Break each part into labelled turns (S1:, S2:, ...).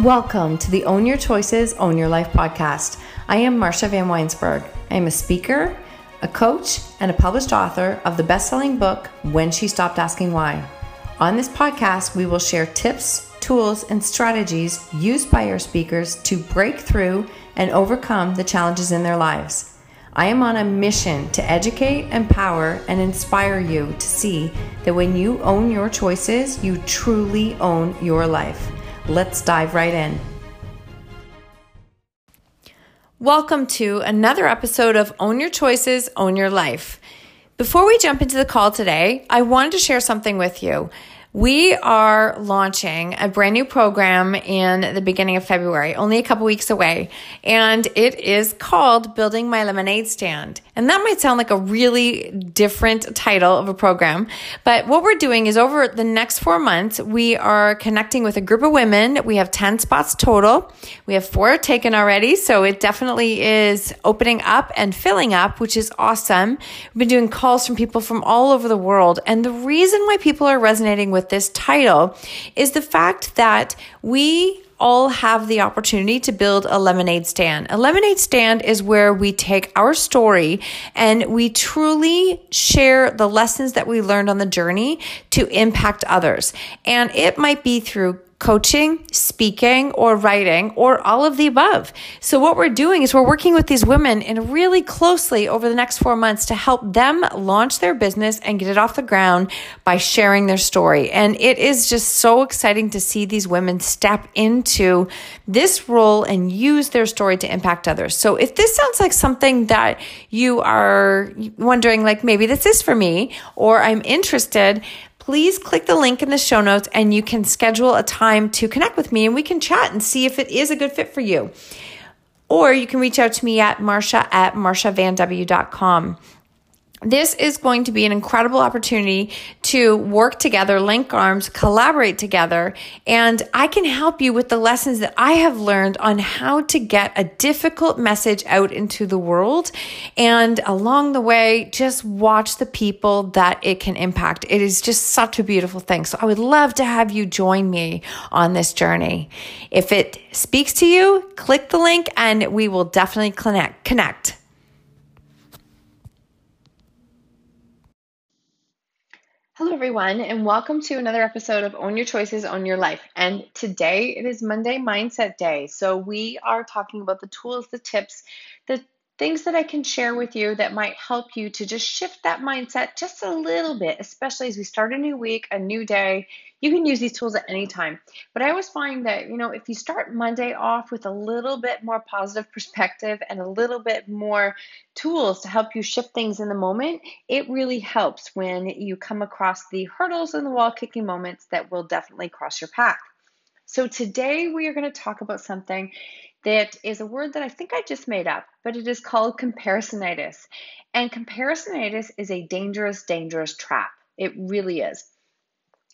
S1: Welcome to the Own Your Choices, Own Your Life podcast. I am Marsha Vanwynsberghe. I am a speaker, a coach, and a published author of the best selling book, When She Stopped Asking Why. On this podcast, we will share tips, tools, and strategies used by our speakers to break through and overcome the challenges in their lives. I am on a mission to educate, empower, and inspire you to see that when you own your choices, you truly own your life. Let's dive right in. Welcome to another episode of Own Your Choices, Own Your Life. Before we jump into the call today, I wanted to share something with you. We are launching a brand new program in the beginning of February, only a couple weeks away, and it is called Building My Lemonade Stand. And that might sound like a really different title of a program, but what we're doing is over the next four months, we are connecting with a group of women. We have 10 spots total. We have four taken already, so it definitely is opening up and filling up, which is awesome. We've been doing calls from people from all over the world, and the reason why people are resonating with with this title is the fact that we all have the opportunity to build a lemonade stand. A lemonade stand is where we take our story and we truly share the lessons that we learned on the journey to impact others. And it might be through coaching, speaking, or writing, or all of the above. So, what we're doing is we're working with these women and really closely over the next four months to help them launch their business and get it off the ground by sharing their story. And it is just so exciting to see these women step into this role and use their story to impact others. So, if this sounds like something that you are wondering, like maybe this is for me, or I'm interested, please click the link in the show notes and you can schedule a time to connect with me and we can chat and see if it is a good fit for you. Or you can reach out to me at marsha at marshavanw.com. This is going to be an incredible opportunity to work together, link arms, collaborate together, and I can help you with the lessons that I have learned on how to get a difficult message out into the world. And along the way, just watch the people that it can impact. It is just such a beautiful thing. So I would love to have you join me on this journey. If it speaks to you, click the link and we will definitely connect. Connect. Hello, everyone, and welcome to another episode of Own Your Choices, Own Your Life. And today it is Monday Mindset Day. So, we are talking about the tools, the tips, the things that I can share with you that might help you to just shift that mindset just a little bit, especially as we start a new week, a new day. You can use these tools at any time. But I always find that, you know, if you start Monday off with a little bit more positive perspective and a little bit more tools to help you shift things in the moment, it really helps when you come across the hurdles and the wall kicking moments that will definitely cross your path. So today we are going to talk about something that is a word that I think I just made up, but it is called comparisonitis. And comparisonitis is a dangerous, dangerous trap. It really is.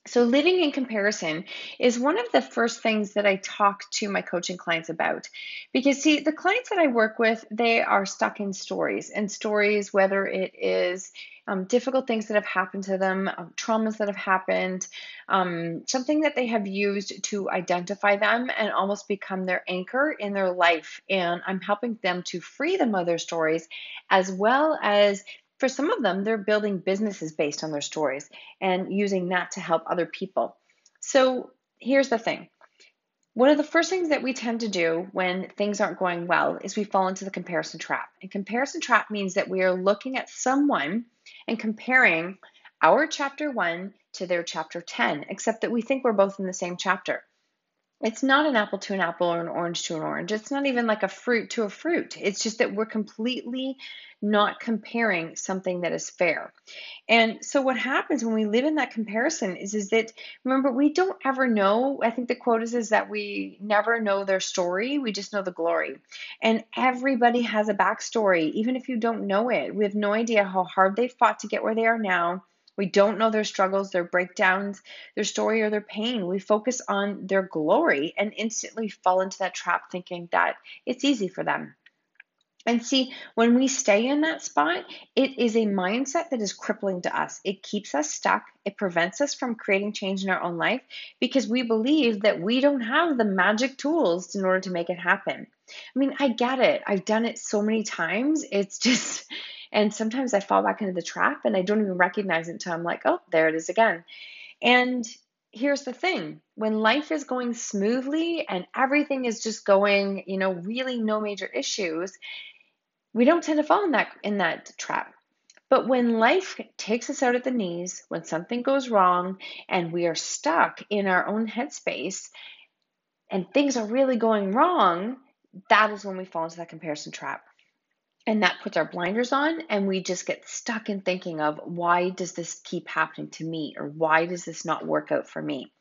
S1: So, living in comparison is one of the first things that I talk to my coaching clients about. Because, see, the clients that I work with, they are stuck in stories, and stories, whether it is um, difficult things that have happened to them, um, traumas that have happened, um, something that they have used to identify them and almost become their anchor in their life. And I'm helping them to free them of their stories as well as for some of them, they're building businesses based on their stories and using that to help other people. So here's the thing. One of the first things that we tend to do when things aren't going well is we fall into the comparison trap. And comparison trap means that we are looking at someone and comparing our chapter 1 to their chapter 10, except that we think we're both in the same chapter. It's not an apple to an apple or an orange to an orange. It's not even like a fruit to a fruit. It's just that we're completely not comparing something that is fair. And so what happens when we live in that comparison is is that remember we don't ever know, I think the quote is is that we never know their story, we just know the glory. And everybody has a backstory, even if you don't know it. We have no idea how hard they fought to get where they are now we don't know their struggles, their breakdowns, their story, or their pain. We focus on their glory and instantly fall into that trap thinking that it's easy for them. And see, when we stay in that spot, it is a mindset that is crippling to us. It keeps us stuck. It prevents us from creating change in our own life because we believe that we don't have the magic tools in order to make it happen. I mean, I get it. I've done it so many times. It's just, and sometimes I fall back into the trap and I don't even recognize it until I'm like, oh, there it is again. And here's the thing when life is going smoothly and everything is just going, you know, really no major issues, we don't tend to fall in that in that trap. But when life takes us out at the knees, when something goes wrong and we are stuck in our own headspace and things are really going wrong, that is when we fall into that comparison trap. And that puts our blinders on and we just get stuck in thinking of why does this keep happening to me or why does this not work out for me?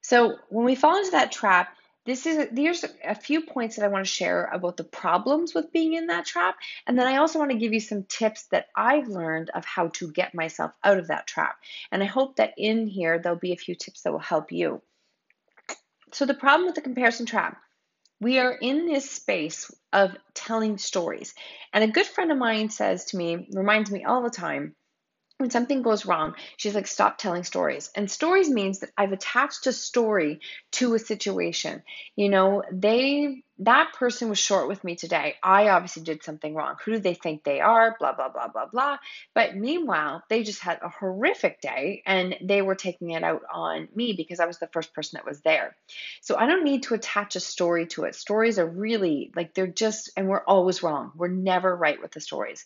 S1: So when we fall into that trap, this is there's a few points that I want to share about the problems with being in that trap and then I also want to give you some tips that I've learned of how to get myself out of that trap. And I hope that in here there'll be a few tips that will help you. So the problem with the comparison trap, we are in this space of telling stories. And a good friend of mine says to me, reminds me all the time, when something goes wrong, she's like, stop telling stories. And stories means that I've attached a story to a situation. You know, they, that person was short with me today. I obviously did something wrong. Who do they think they are? Blah, blah, blah, blah, blah. But meanwhile, they just had a horrific day and they were taking it out on me because I was the first person that was there. So I don't need to attach a story to it. Stories are really like, they're just, and we're always wrong. We're never right with the stories.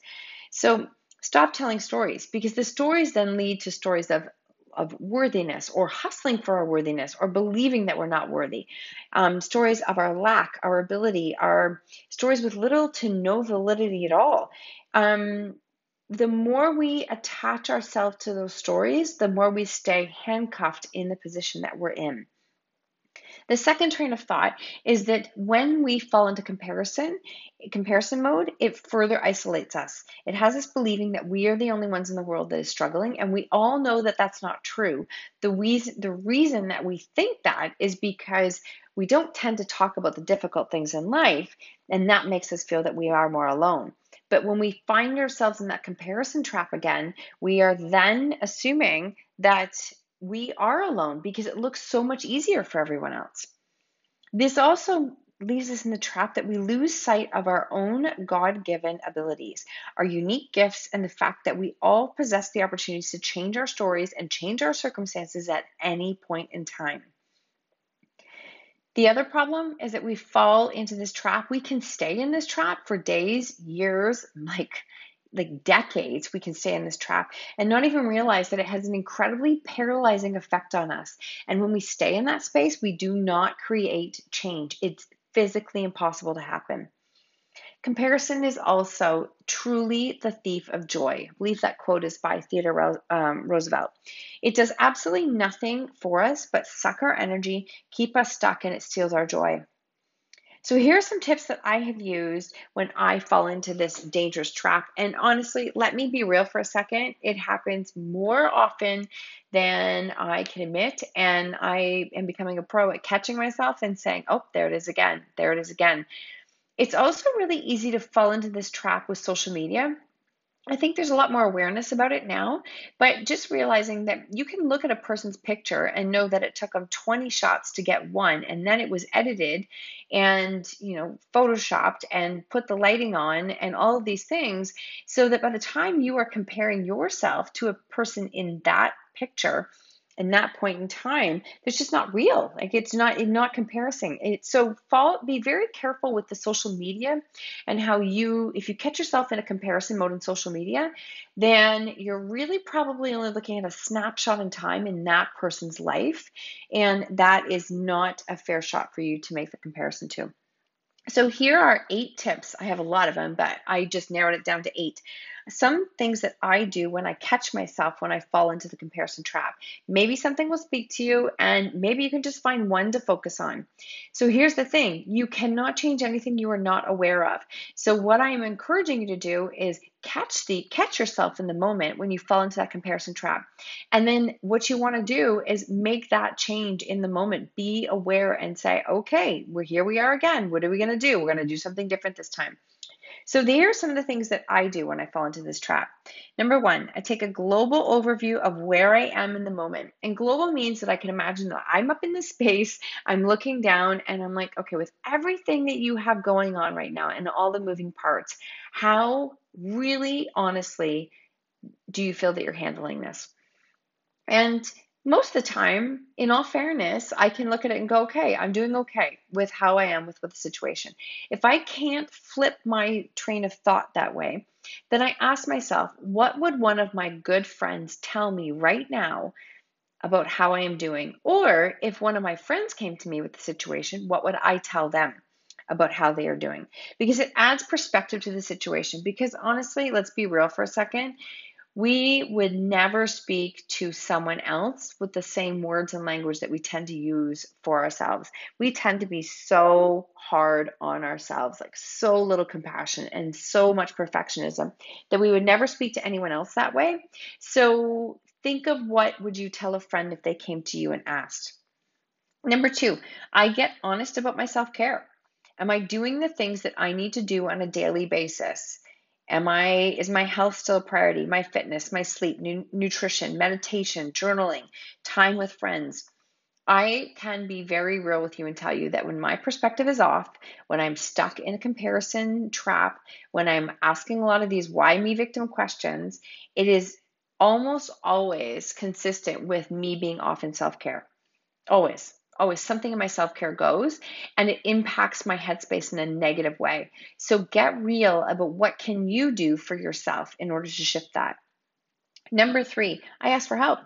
S1: So Stop telling stories because the stories then lead to stories of of worthiness or hustling for our worthiness or believing that we're not worthy. Um, stories of our lack, our ability, our stories with little to no validity at all. Um, the more we attach ourselves to those stories, the more we stay handcuffed in the position that we're in. The second train of thought is that when we fall into comparison, comparison mode, it further isolates us. It has us believing that we are the only ones in the world that is struggling, and we all know that that's not true. The reason, the reason that we think that is because we don't tend to talk about the difficult things in life, and that makes us feel that we are more alone. But when we find ourselves in that comparison trap again, we are then assuming that we are alone because it looks so much easier for everyone else. This also leaves us in the trap that we lose sight of our own God given abilities, our unique gifts, and the fact that we all possess the opportunities to change our stories and change our circumstances at any point in time. The other problem is that we fall into this trap. We can stay in this trap for days, years, like like decades we can stay in this trap and not even realize that it has an incredibly paralyzing effect on us. And when we stay in that space we do not create change. It's physically impossible to happen. Comparison is also truly the thief of joy. I believe that quote is by theodore um, roosevelt. It does absolutely nothing for us but suck our energy keep us stuck and it steals our joy so here are some tips that I have used when I fall into this dangerous trap. And honestly, let me be real for a second. It happens more often than I can admit. And I am becoming a pro at catching myself and saying, oh, there it is again. There it is again. It's also really easy to fall into this trap with social media I think there's a lot more awareness about it now, but just realizing that you can look at a person's picture and know that it took them 20 shots to get one, and then it was edited and, you know, photoshopped and put the lighting on and all of these things, so that by the time you are comparing yourself to a person in that picture, in that point in time it's just not real. Like it's not not comparison. It's so fall be very careful with the social media and how you if you catch yourself in a comparison mode in social media then you're really probably only looking at a snapshot in time in that person's life and that is not a fair shot for you to make the comparison to so here are eight tips. I have a lot of them, but I just narrowed it down to eight some things that I do when I catch myself when I fall into the comparison trap. Maybe something will speak to you, and maybe you can just find one to focus on. So here's the thing you cannot change anything you are not aware of. So, what I am encouraging you to do is catch the catch yourself in the moment when you fall into that comparison trap. And then what you want to do is make that change in the moment. Be aware and say, "Okay, we're here we are again. What are we going to do? We're going to do something different this time." So, there are some of the things that I do when I fall into this trap. Number one, I take a global overview of where I am in the moment. And global means that I can imagine that I'm up in the space, I'm looking down, and I'm like, okay, with everything that you have going on right now and all the moving parts, how really honestly do you feel that you're handling this? And most of the time, in all fairness, I can look at it and go, okay, I'm doing okay with how I am with, with the situation. If I can't flip my train of thought that way, then I ask myself, what would one of my good friends tell me right now about how I am doing? Or if one of my friends came to me with the situation, what would I tell them? About how they are doing because it adds perspective to the situation. Because honestly, let's be real for a second we would never speak to someone else with the same words and language that we tend to use for ourselves. We tend to be so hard on ourselves, like so little compassion and so much perfectionism that we would never speak to anyone else that way. So think of what would you tell a friend if they came to you and asked. Number 2, I get honest about my self-care. Am I doing the things that I need to do on a daily basis? Am I is my health still a priority? My fitness, my sleep, nu- nutrition, meditation, journaling, time with friends. I can be very real with you and tell you that when my perspective is off, when I'm stuck in a comparison trap, when I'm asking a lot of these why me victim questions, it is almost always consistent with me being off in self care. Always always something in my self care goes and it impacts my headspace in a negative way. So get real about what can you do for yourself in order to shift that. Number three, I ask for help.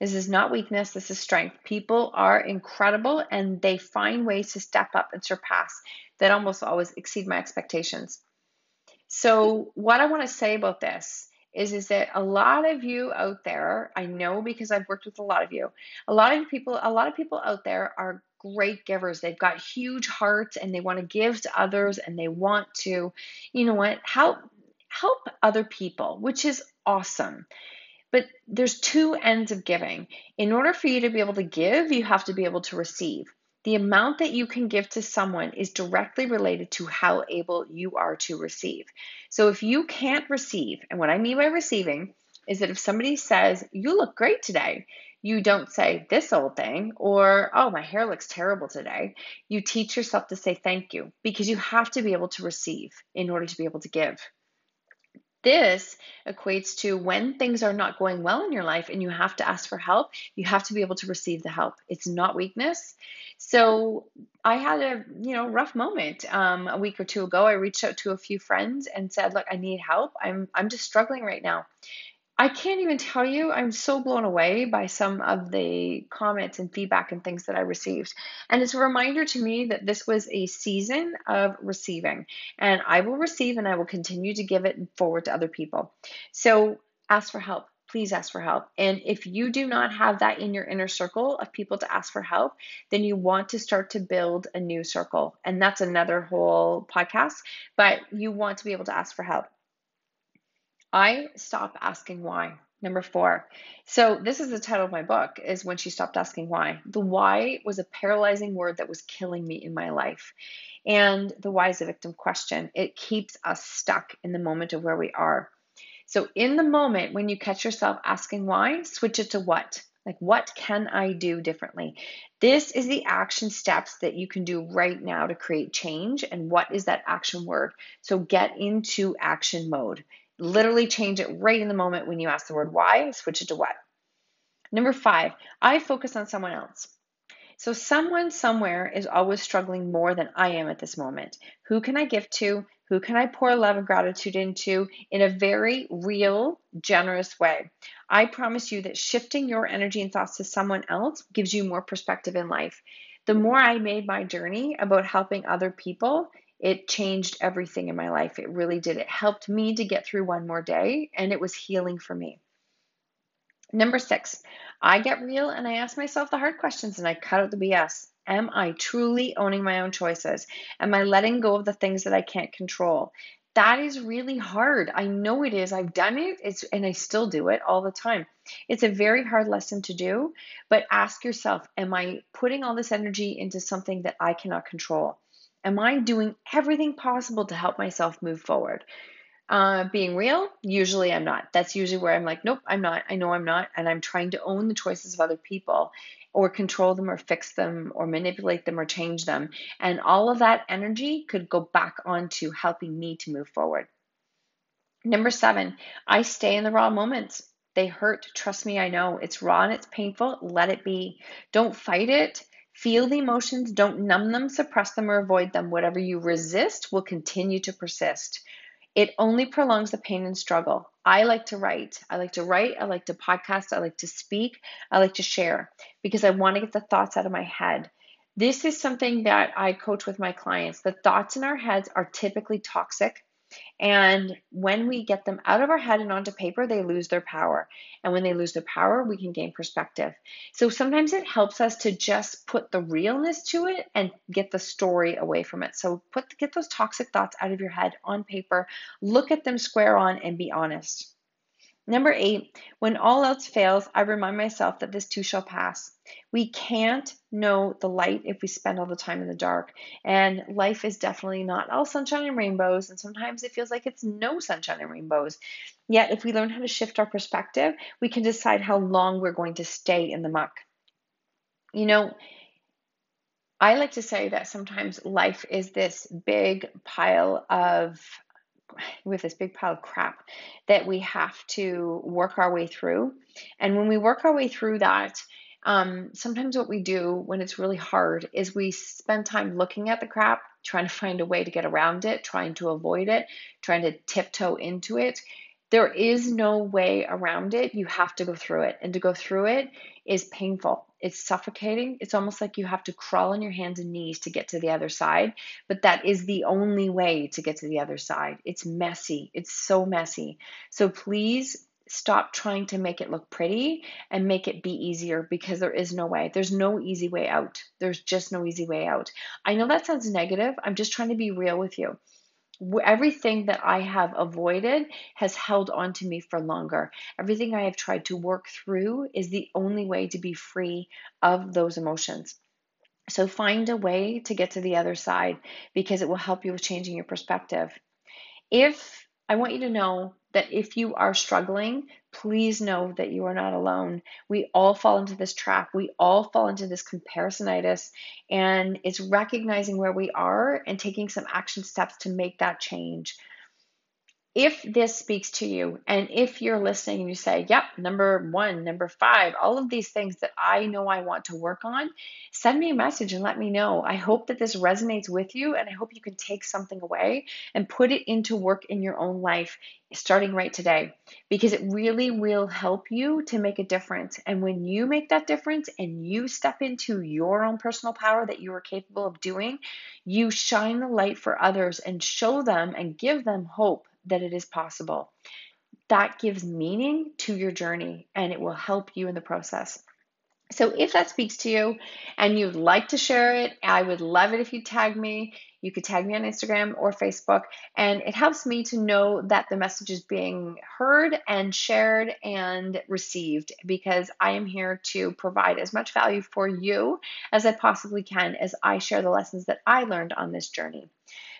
S1: This is not weakness, this is strength. People are incredible and they find ways to step up and surpass that almost always exceed my expectations. So, what I want to say about this is is that a lot of you out there, I know because I've worked with a lot of you, a lot of people, a lot of people out there are great givers. They've got huge hearts and they want to give to others and they want to, you know what, help help other people, which is awesome. But there's two ends of giving. In order for you to be able to give, you have to be able to receive. The amount that you can give to someone is directly related to how able you are to receive. So if you can't receive, and what I mean by receiving is that if somebody says, You look great today, you don't say this old thing or, Oh, my hair looks terrible today. You teach yourself to say thank you because you have to be able to receive in order to be able to give. This equates to when things are not going well in your life and you have to ask for help, you have to be able to receive the help. It's not weakness. So I had a you know rough moment um, a week or two ago. I reached out to a few friends and said, "Look, I need help. I'm I'm just struggling right now." I can't even tell you, I'm so blown away by some of the comments and feedback and things that I received. And it's a reminder to me that this was a season of receiving, and I will receive and I will continue to give it forward to other people. So ask for help. Please ask for help. And if you do not have that in your inner circle of people to ask for help, then you want to start to build a new circle. And that's another whole podcast, but you want to be able to ask for help. I stop asking why. Number four. So this is the title of my book is when she stopped asking why. The why was a paralyzing word that was killing me in my life. And the why is a victim question. It keeps us stuck in the moment of where we are. So in the moment when you catch yourself asking why, switch it to what? Like, what can I do differently? This is the action steps that you can do right now to create change. And what is that action word? So get into action mode. Literally change it right in the moment when you ask the word why, switch it to what. Number five, I focus on someone else. So, someone somewhere is always struggling more than I am at this moment. Who can I give to? Who can I pour love and gratitude into in a very real, generous way? I promise you that shifting your energy and thoughts to someone else gives you more perspective in life. The more I made my journey about helping other people, it changed everything in my life. It really did. It helped me to get through one more day, and it was healing for me. Number six, I get real and I ask myself the hard questions and I cut out the BS. Am I truly owning my own choices? Am I letting go of the things that I can't control? that is really hard. I know it is. I've done it. It's and I still do it all the time. It's a very hard lesson to do, but ask yourself, am I putting all this energy into something that I cannot control? Am I doing everything possible to help myself move forward? Uh, being real, usually I'm not. That's usually where I'm like, nope, I'm not. I know I'm not. And I'm trying to own the choices of other people or control them or fix them or manipulate them or change them. And all of that energy could go back onto helping me to move forward. Number seven, I stay in the raw moments. They hurt. Trust me, I know. It's raw and it's painful. Let it be. Don't fight it. Feel the emotions. Don't numb them, suppress them, or avoid them. Whatever you resist will continue to persist. It only prolongs the pain and struggle. I like to write. I like to write. I like to podcast. I like to speak. I like to share because I want to get the thoughts out of my head. This is something that I coach with my clients. The thoughts in our heads are typically toxic. And when we get them out of our head and onto paper, they lose their power. And when they lose their power, we can gain perspective. So sometimes it helps us to just put the realness to it and get the story away from it. So put get those toxic thoughts out of your head on paper, look at them square on and be honest. Number eight, when all else fails, I remind myself that this too shall pass. We can't know the light if we spend all the time in the dark. And life is definitely not all sunshine and rainbows. And sometimes it feels like it's no sunshine and rainbows. Yet, if we learn how to shift our perspective, we can decide how long we're going to stay in the muck. You know, I like to say that sometimes life is this big pile of with this big pile of crap that we have to work our way through. And when we work our way through that, um, sometimes what we do when it's really hard is we spend time looking at the crap, trying to find a way to get around it, trying to avoid it, trying to tiptoe into it. There is no way around it. You have to go through it. And to go through it is painful. It's suffocating. It's almost like you have to crawl on your hands and knees to get to the other side. But that is the only way to get to the other side. It's messy. It's so messy. So please stop trying to make it look pretty and make it be easier because there is no way. There's no easy way out. There's just no easy way out. I know that sounds negative. I'm just trying to be real with you everything that I have avoided has held on to me for longer. Everything I have tried to work through is the only way to be free of those emotions. So find a way to get to the other side because it will help you with changing your perspective. If I want you to know that if you are struggling, please know that you are not alone. We all fall into this trap. We all fall into this comparisonitis, and it's recognizing where we are and taking some action steps to make that change if this speaks to you and if you're listening and you say, yep, number one, number five, all of these things that I know I want to work on, send me a message and let me know. I hope that this resonates with you and I hope you can take something away and put it into work in your own life starting right today because it really will help you to make a difference. And when you make that difference and you step into your own personal power that you are capable of doing, you shine the light for others and show them and give them hope that it is possible. That gives meaning to your journey and it will help you in the process. So, if that speaks to you and you'd like to share it, I would love it if you tag me. You could tag me on Instagram or Facebook, and it helps me to know that the message is being heard and shared and received because I am here to provide as much value for you as I possibly can as I share the lessons that I learned on this journey.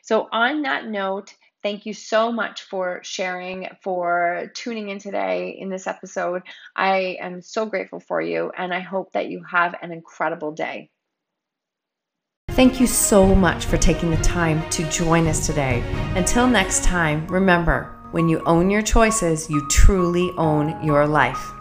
S1: So, on that note, Thank you so much for sharing, for tuning in today in this episode. I am so grateful for you, and I hope that you have an incredible day.
S2: Thank you so much for taking the time to join us today. Until next time, remember when you own your choices, you truly own your life.